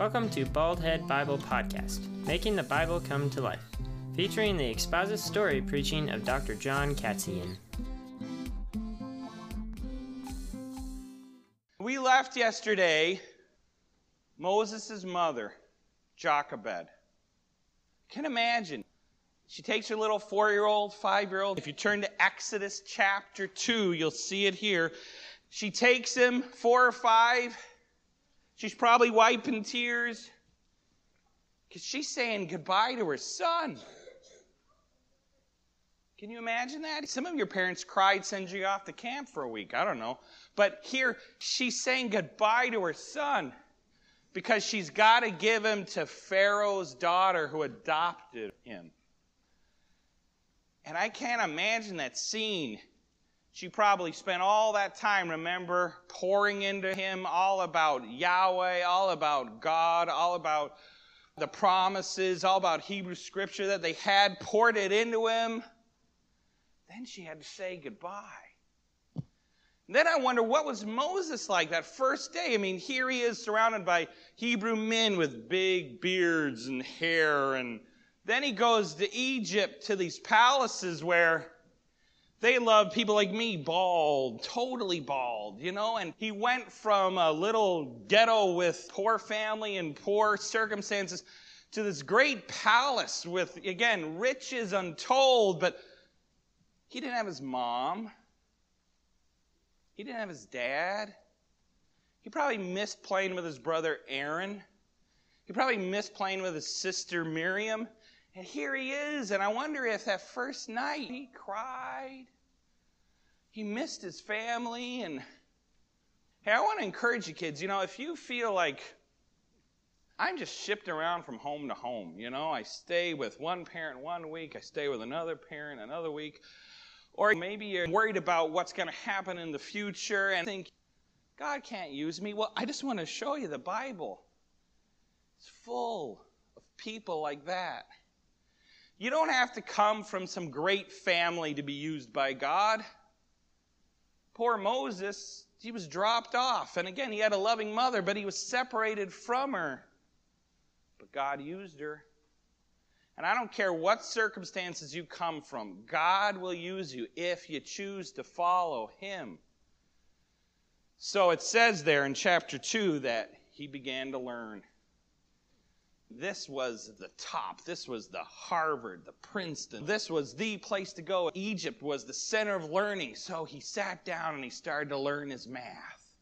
Welcome to Baldhead Bible Podcast, making the Bible come to life, featuring the expository preaching of Dr. John Katzian. We left yesterday Moses' mother, Jochebed. Can imagine. She takes her little four year old, five year old. If you turn to Exodus chapter 2, you'll see it here. She takes him, four or five. She's probably wiping tears because she's saying goodbye to her son. Can you imagine that? Some of your parents cried, send you off to camp for a week. I don't know. But here, she's saying goodbye to her son because she's got to give him to Pharaoh's daughter who adopted him. And I can't imagine that scene. She probably spent all that time, remember, pouring into him all about Yahweh, all about God, all about the promises, all about Hebrew scripture that they had, poured it into him. Then she had to say goodbye. Then I wonder what was Moses like that first day? I mean, here he is surrounded by Hebrew men with big beards and hair. And then he goes to Egypt to these palaces where they love people like me, bald, totally bald, you know? And he went from a little ghetto with poor family and poor circumstances to this great palace with, again, riches untold, but he didn't have his mom. He didn't have his dad. He probably missed playing with his brother Aaron. He probably missed playing with his sister Miriam. And here he is, and I wonder if that first night he cried. He missed his family. And hey, I want to encourage you kids, you know, if you feel like I'm just shipped around from home to home, you know, I stay with one parent one week, I stay with another parent another week. Or maybe you're worried about what's going to happen in the future and think, God can't use me. Well, I just want to show you the Bible. It's full of people like that. You don't have to come from some great family to be used by God. Poor Moses, he was dropped off. And again, he had a loving mother, but he was separated from her. But God used her. And I don't care what circumstances you come from, God will use you if you choose to follow Him. So it says there in chapter 2 that he began to learn. This was the top. This was the Harvard, the Princeton. This was the place to go. Egypt was the center of learning. So he sat down and he started to learn his math.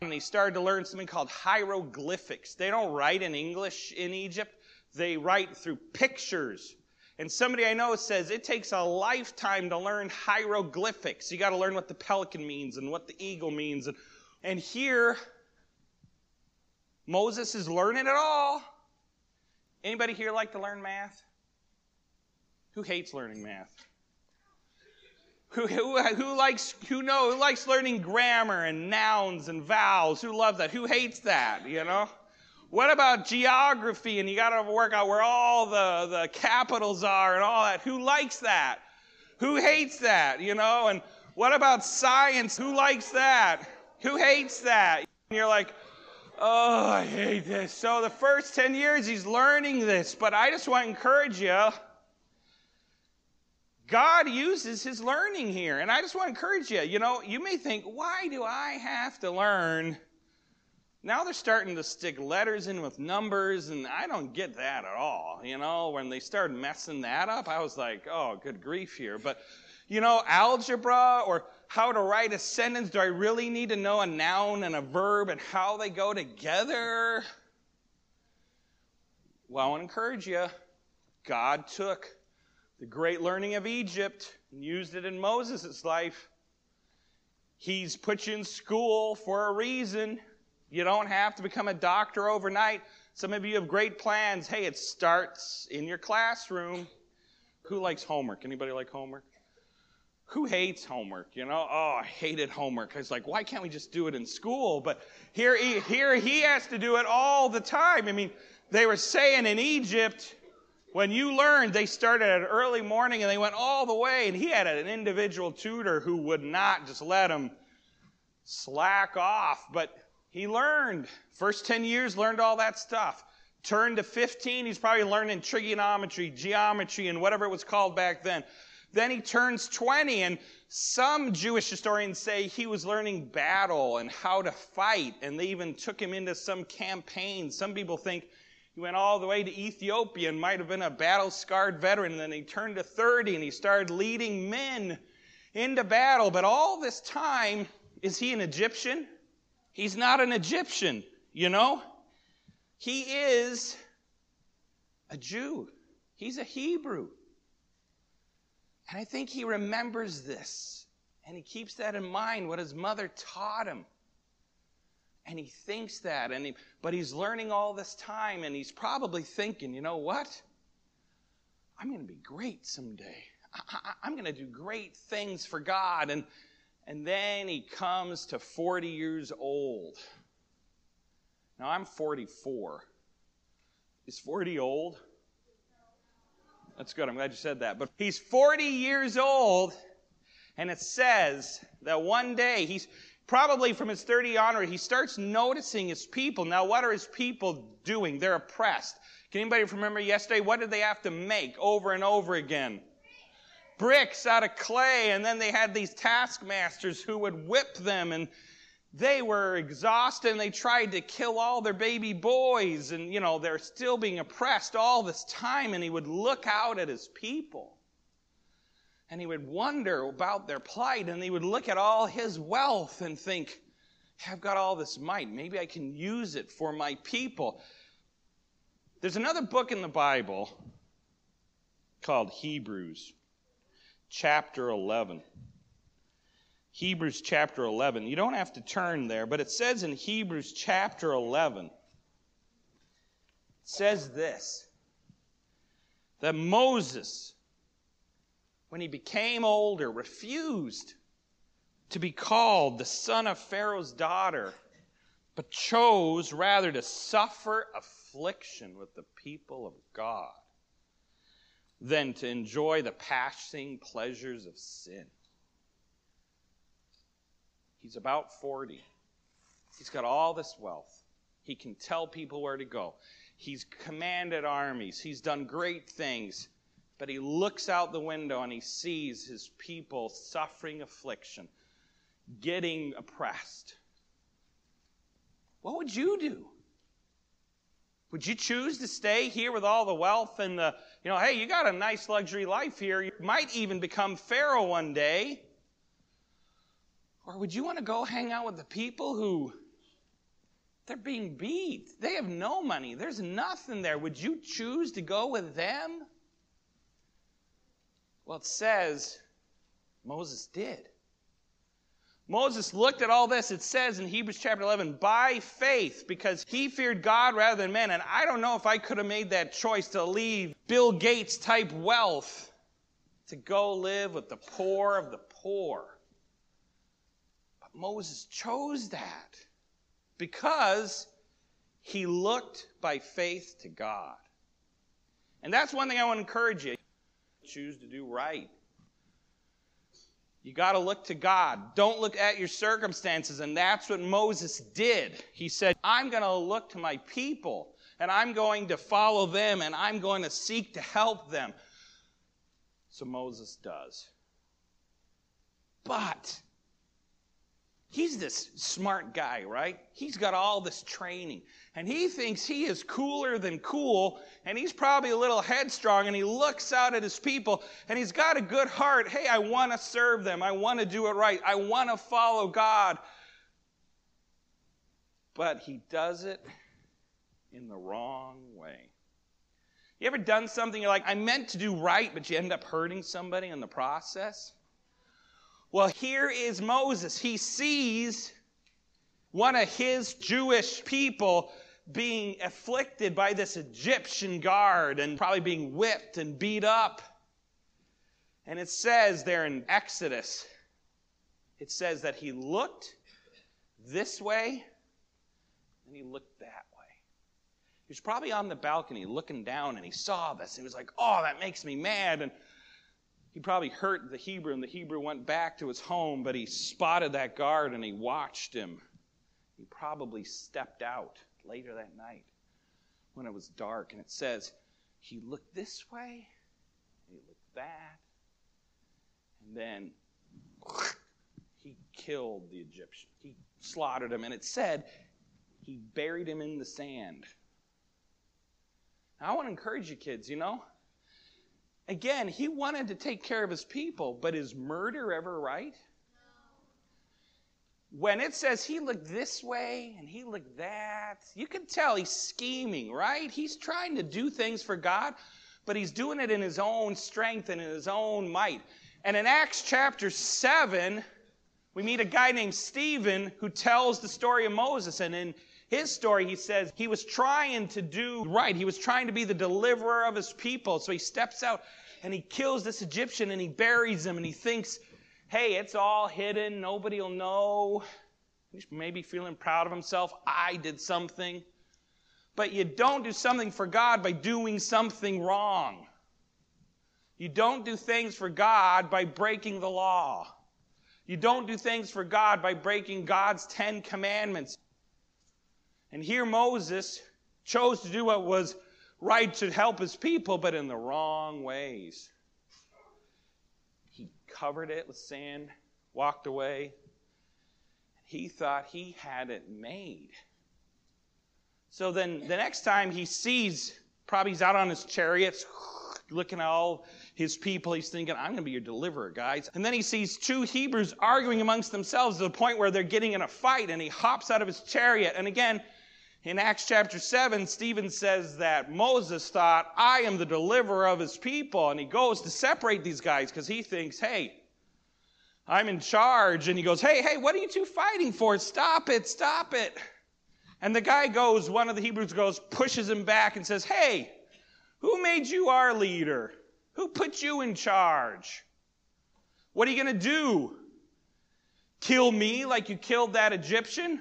And he started to learn something called hieroglyphics. They don't write in English in Egypt, they write through pictures. And somebody I know says it takes a lifetime to learn hieroglyphics. You got to learn what the pelican means and what the eagle means. And, and here, Moses is learning it all. Anybody here like to learn math? Who hates learning math? Who, who, who likes who know who likes learning grammar and nouns and vowels? Who loves that? Who hates that? You know? What about geography and you got to work out where all the, the capitals are and all that? Who likes that? Who hates that? You know? And what about science? Who likes that? Who hates that? And you're like, oh, I hate this. So the first 10 years he's learning this, but I just want to encourage you. God uses his learning here. And I just want to encourage you. You know, you may think, why do I have to learn? Now they're starting to stick letters in with numbers, and I don't get that at all. You know, when they started messing that up, I was like, oh, good grief here. But, you know, algebra or how to write a sentence, do I really need to know a noun and a verb and how they go together? Well, I want to encourage you. God took the great learning of Egypt and used it in Moses' life. He's put you in school for a reason. You don't have to become a doctor overnight. Some of you have great plans. Hey, it starts in your classroom. Who likes homework? Anybody like homework? Who hates homework? You know, oh, I hated homework. It's like, why can't we just do it in school? But here, here he has to do it all the time. I mean, they were saying in Egypt, when you learned, they started at early morning and they went all the way, and he had an individual tutor who would not just let him slack off, but he learned. First 10 years, learned all that stuff. Turned to 15, he's probably learning trigonometry, geometry, and whatever it was called back then. Then he turns 20, and some Jewish historians say he was learning battle and how to fight, and they even took him into some campaign. Some people think he went all the way to Ethiopia and might have been a battle scarred veteran. And then he turned to 30 and he started leading men into battle. But all this time, is he an Egyptian? He's not an Egyptian, you know? He is a Jew. He's a Hebrew. And I think he remembers this. And he keeps that in mind, what his mother taught him. And he thinks that, and he, but he's learning all this time, and he's probably thinking, you know what? I'm going to be great someday. I, am going to do great things for God. And, and then he comes to 40 years old. Now, I'm 44. Is 40 old? That's good. I'm glad you said that. But he's 40 years old, and it says that one day he's probably from his 30 onward, he starts noticing his people. Now, what are his people doing? They're oppressed. Can anybody remember yesterday? What did they have to make over and over again? bricks out of clay, and then they had these taskmasters who would whip them, and they were exhausted, and they tried to kill all their baby boys, and you know, they're still being oppressed all this time, and he would look out at his people. And he would wonder about their plight, and he would look at all his wealth and think, I've got all this might. Maybe I can use it for my people. There's another book in the Bible called Hebrews chapter 11. Hebrews chapter 11. You don't have to turn there, but it says in Hebrews chapter 11, it says this that Moses, when he became older, refused to be called the son of Pharaoh's daughter, but chose rather to suffer affliction with the people of God than to enjoy the passing pleasures of sin. He's about 40. He's got all this wealth. He can tell people where to go. He's commanded armies. He's done great things. But he looks out the window and he sees his people suffering affliction, getting oppressed. What would you do? Would you choose to stay here with all the wealth and the, you know, hey, you got a nice luxury life here. You might even become Pharaoh one day. Or would you want to go hang out with the people who they're being beat? They have no money. There's nothing there. Would you choose to go with them? Well, it says Moses did. Moses looked at all this, it says in Hebrews chapter 11, by faith, because he feared God rather than men. And I don't know if I could have made that choice to leave Bill Gates type wealth to go live with the poor of the poor. Moses chose that because he looked by faith to God. And that's one thing I want to encourage you. Choose to do right. You got to look to God. Don't look at your circumstances. And that's what Moses did. He said, I'm going to look to my people and I'm going to follow them and I'm going to seek to help them. So Moses does. But he's this smart guy, right? He's got all this training and he thinks he is cooler than cool, and he's probably a little headstrong, and he looks out at his people, and he's got a good heart. Hey, I want to serve them. I want to do it right. I want to follow God. But he does it in the wrong way. You ever done something you're like, I meant to do right, but you end up hurting somebody in the process? Well, here is Moses. He sees one of his Jewish people being afflicted by this Egyptian guard and probably being whipped and beat up. And it says there in Exodus, it says that he looked this way and he looked that way. He was probably on the balcony looking down and he saw this. He was like, oh, that makes me mad. And he probably hurt the Hebrew, and the Hebrew went back to his home, but he spotted that guard and he watched him. He probably stepped out later that night when it was dark, and it says he looked this way, he looked that, and then he killed the Egyptian. He slaughtered him, and it said he buried him in the sand. Now, I want to encourage you, kids, you know. Again, he wanted to take care of his people, but is murder ever right? When it says he looked this way and he looked that, you can tell he's scheming, right? He's trying to do things for God, but he's doing it in his own strength and in his own might. And in Acts chapter 7, we meet a guy named Stephen who tells the story of Moses. And in his story, he says he was trying to do right. He was trying to be the deliverer of his people. So he steps out and he kills this Egyptian and he buries him and he thinks, hey, it's all hidden. Nobody will know. He's maybe feeling proud of himself. I did something. But you don't do something for God by doing something wrong. You don't do things for God by breaking the law. You don't do things for God by breaking God's Ten Commandments. And here Moses chose to do what was right to help his people, but in the wrong ways He covered it with sand, walked away. He thought he had it made. So then the next time he sees, probably he's out on his chariots, looking at all his people, he's thinking, I'm going to be your deliverer, guys. And then he sees two Hebrews arguing amongst themselves to the point where they're getting in a fight, and he hops out of his chariot. And again, in Acts chapter 7, Stephen says that Moses thought, I am the deliverer of his people. And he goes to separate these guys because he thinks, hey, I'm in charge. And he goes, hey, hey, what are you two fighting for? Stop it, stop it. And the guy goes, one of the Hebrews goes, pushes him back and says, hey, who made you our leader? Who put you in charge? What are you going to do? Kill me like you killed that Egyptian?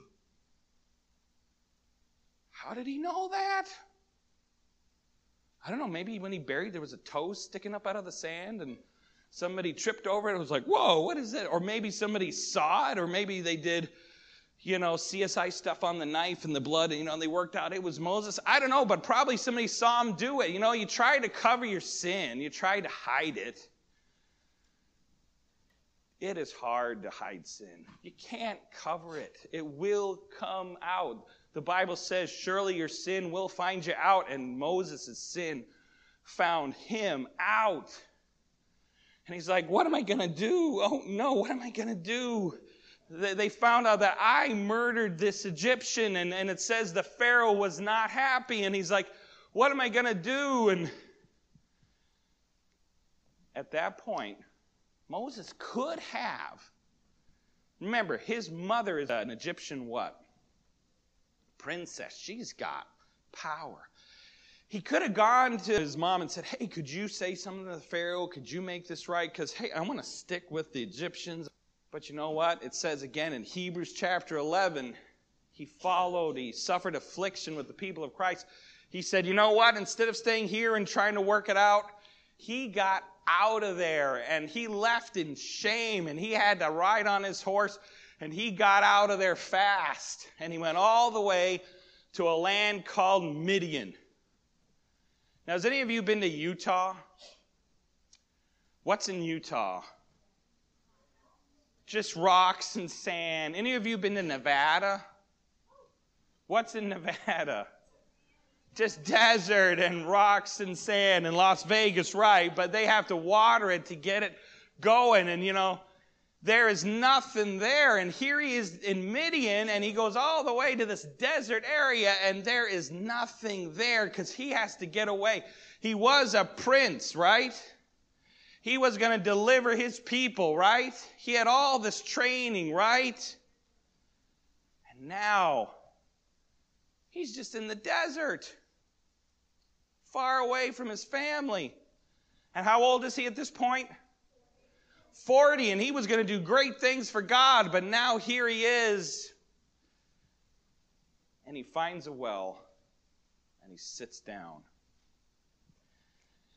How did he know that? I don't know, maybe when he buried, there was a toe sticking up out of the sand and somebody tripped over it and was like, whoa, what is it? Or maybe somebody saw it, or maybe they did, you know, CSI stuff on the knife and the blood, and, you know, they worked out it was Moses. I don't know, but probably somebody saw him do it. You know, you try to cover your sin, you try to hide it. It is hard to hide sin. You can't cover it. It will come out. The Bible says, Surely your sin will find you out. And Moses' sin found him out. And he's like, What am I going to do? Oh no, what am I going to do? They found out that I murdered this Egyptian, and, and it says the Pharaoh was not happy. And he's like, What am I going to do? And at that point, Moses could have. Remember, his mother is an Egyptian what? Princess. She's got power. He could have gone to his mom and said, Hey, could you say something to the Pharaoh? Could you make this right? Because, hey, I want to stick with the Egyptians. But you know what? It says again in Hebrews chapter 11, he followed, he suffered affliction with the people of Christ. He said, You know what? Instead of staying here and trying to work it out, he got out of there and he left in shame and he had to ride on his horse and he got out of there fast and he went all the way to a land called Midian. Now, has any of you been to Utah? What's in Utah? Just rocks and sand. Any of you been to Nevada? What's in Nevada? Just desert and rocks and sand and Las Vegas, right? But they have to water it to get it going. And you know, there is nothing there. And here he is in Midian, and he goes all the way to this desert area, and there is nothing there because he has to get away. He was a prince, right? He was going to deliver his people, right? He had all this training, right? And now, he's just in the desert, far away from his family. And how old is he at this point? 40 and he was going to do great things for God, but now here he is. And he finds a well and he sits down.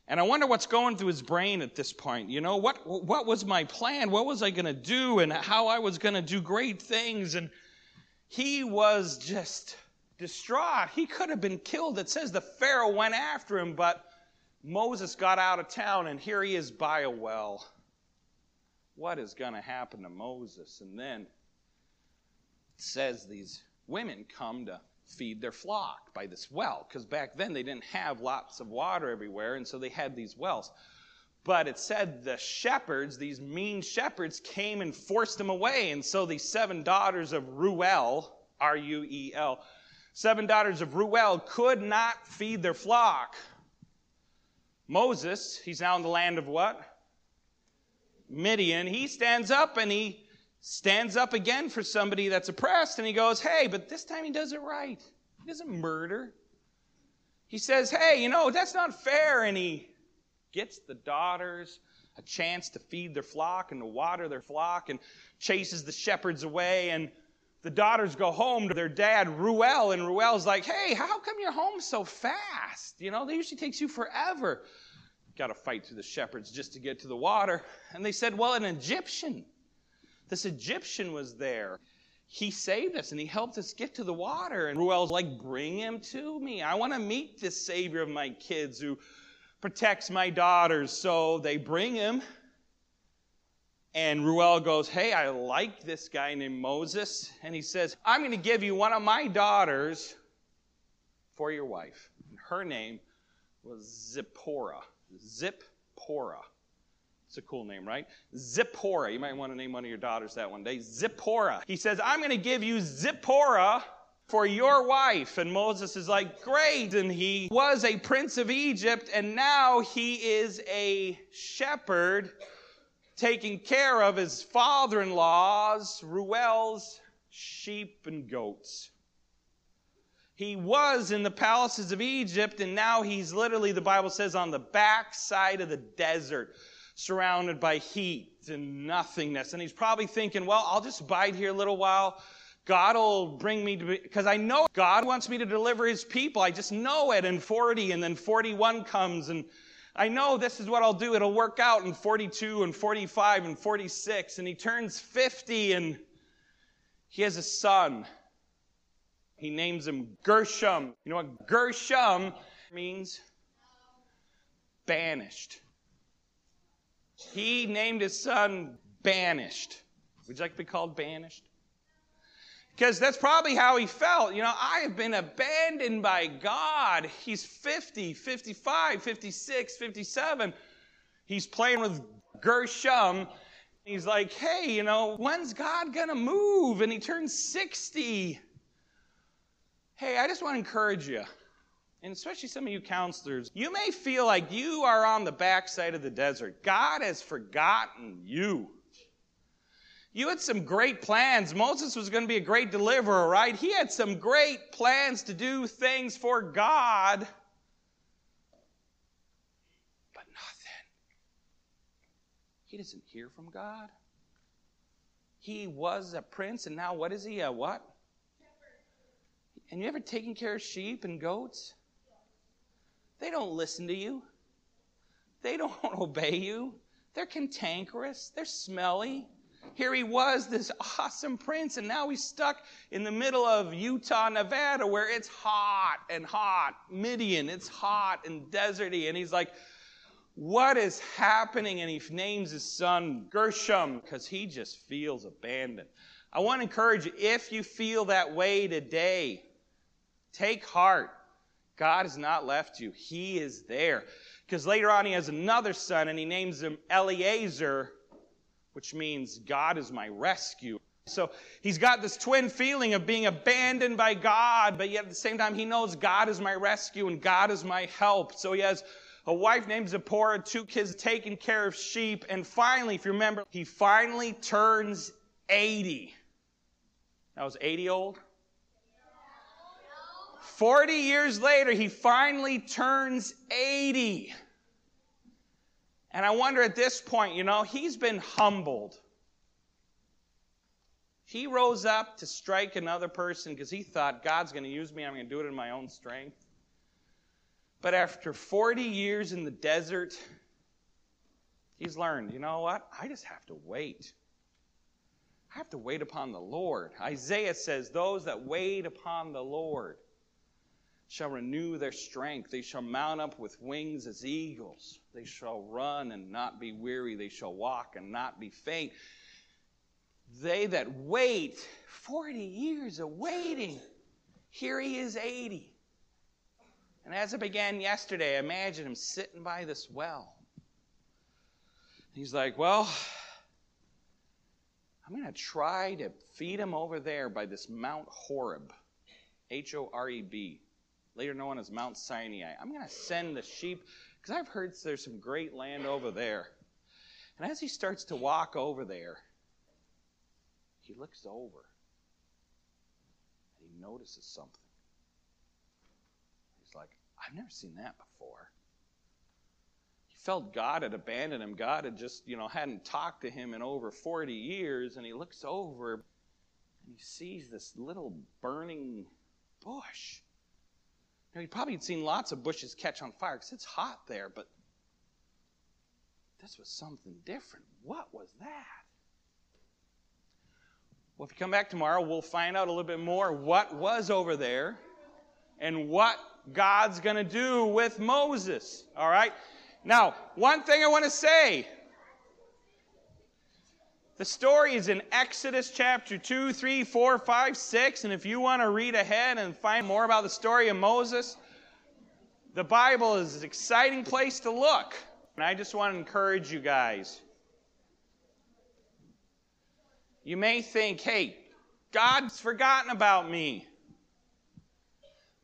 And I wonder what's going through his brain at this point. You know, what, what was my plan? What was I going to do? And how I was going to do great things. And he was just distraught. He could have been killed. It says the Pharaoh went after him, but Moses got out of town, and here he is by a well what is going to happen to Moses? And then it says these women come to feed their flock by this well, because back then they didn't have lots of water everywhere, and so they had these wells. But it said the shepherds, these mean shepherds, came and forced them away. And so these seven daughters of Ruel, R U E L, seven daughters of Ruel could not feed their flock. Moses, he's now in the land of what? Midian, he stands up and he stands up again for somebody that's oppressed and he goes, Hey, but this time he does it right. He doesn't murder. He says, Hey, you know, that's not fair. And he gets the daughters a chance to feed their flock and to water their flock and chases the shepherds away. And the daughters go home to their dad, Ruel, and Ruel's like, Hey, how come you're home so fast? You know, that usually takes you forever got to fight through the shepherds just to get to the water. And they said, Well, an Egyptian, this Egyptian was there. He saved us and he helped us get to the water. And Ruel's like, Bring him to me. I want to meet this Savior of my kids who protects my daughters. So they bring him. And Ruel goes, Hey, I like this guy named Moses. And he says, I'm going to give you one of my daughters for your wife. And her name was Zipporah. Zipporah. It's a cool name, right? Zipporah. You might want to name one of your daughters that one day. Zipporah. He says, I'm going to give you Zipporah for your wife. And Moses is like, Great. And he was a prince of Egypt, and now he is a shepherd taking care of his father in law's, Ruel's, sheep and goats. He was in the palaces of Egypt, and now he's literally, the Bible says, on the backside of the desert, surrounded by heat and nothingness. And he's probably thinking, well, I'll just bide here a little while. God will bring me to, because I know God wants me to deliver his people. I just know it. And 40 and then 41 comes and I know this is what I'll do. It'll work out in 42 and 45 and 46. And he turns 50 and he has a son. He names him Gershom. You know what Gershom means? Banished. He named his son Banished. Would you like to be called Banished? Because that's probably how he felt. You know, I have been abandoned by God. He's 50, 55, 56, 57. He's playing with Gershom. He's like, hey, you know, when's God going to move? And he turns 60. Hey, I just want to encourage you, and especially some of you counselors, you may feel like you are on the backside of the desert. God has forgotten you. You had some great plans. Moses was going to be a great deliverer, right? He had some great plans to do things for God, but nothing. He doesn't hear from God. He was a prince, and now what is he? A what? And you ever taken care of sheep and goats? They don't listen to you. They don't obey you. They're cantankerous. They're smelly. Here he was, this awesome prince, and now he's stuck in the middle of Utah, Nevada, where it's hot and hot. Midian, it's hot and deserty. And he's like, What is happening? And he names his son Gershom because he just feels abandoned. I want to encourage you if you feel that way today, Take heart. God has not left you. He is there. Because later on, he has another son, and he names him Eliezer, which means God is my rescue. So he's got this twin feeling of being abandoned by God, but yet at the same time, he knows God is my rescue and God is my help. So he has a wife named Zipporah, two kids taking care of sheep, and finally, if you remember, he finally turns 80. That was 80 old? 40 years later, he finally turns 80. And I wonder at this point, you know, he's been humbled. He rose up to strike another person because he thought, God's going to use me, I'm going to do it in my own strength. But after 40 years in the desert, he's learned, you know what? I just have to wait. I have to wait upon the Lord. Isaiah says, Those that wait upon the Lord shall renew their strength. They shall mount up with wings as eagles. They shall run and not be weary. They shall walk and not be faint. They that wait, 40 years of waiting, here he is 80. And as it began yesterday, I imagine him sitting by this well. He's like, Well, I'm going to try to feed him over there by this Mount Horeb, H O R E B later known as Mount Sinai. I'm going to send the sheep because I've heard there's some great land over there. And as he starts to walk over there, he looks over and he notices something. He's like, I've never seen that before. He felt God had abandoned him. God had just, you know, hadn't talked to him in over 40 years. And he looks over and he sees this little burning bush. Now, you probably seen lots of bushes catch on fire because it's hot there, but this was something different. What was that? Well, if you come back tomorrow, we'll find out a little bit more what was over there and what God's going to do with Moses. All right? Now, one thing I want to say the story is in Exodus chapter 2, 3, 4, 5, 6. And if you want to read ahead and find more about the story of Moses, the Bible is an exciting place to look. And I just want to encourage you guys. You may think, hey, God's forgotten about me.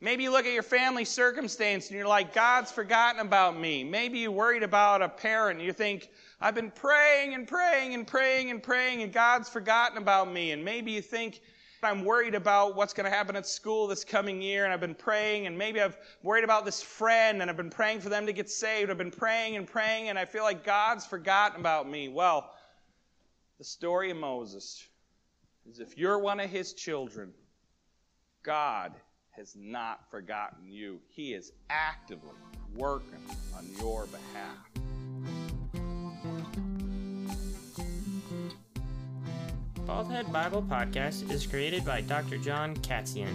Maybe you look at your family circumstance and you're like, God's forgotten about me. Maybe you're worried about a parent and you think, I've been praying and praying and praying and praying and God's forgotten about me. And maybe you think, I'm worried about what's going to happen at school this coming year, and I've been praying, and maybe I've worried about this friend, and I've been praying for them to get saved. I've been praying and praying, and I feel like God's forgotten about me. Well, the story of Moses is if you're one of his children, God has not forgotten you. He is actively working on your behalf. Baldhead Bible Podcast is created by Dr. John Katzian.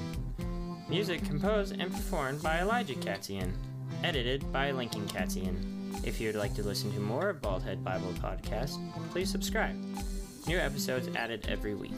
Music composed and performed by Elijah Katzian. Edited by Lincoln Katzian. If you would like to listen to more of Baldhead Bible Podcast, please subscribe. New episodes added every week.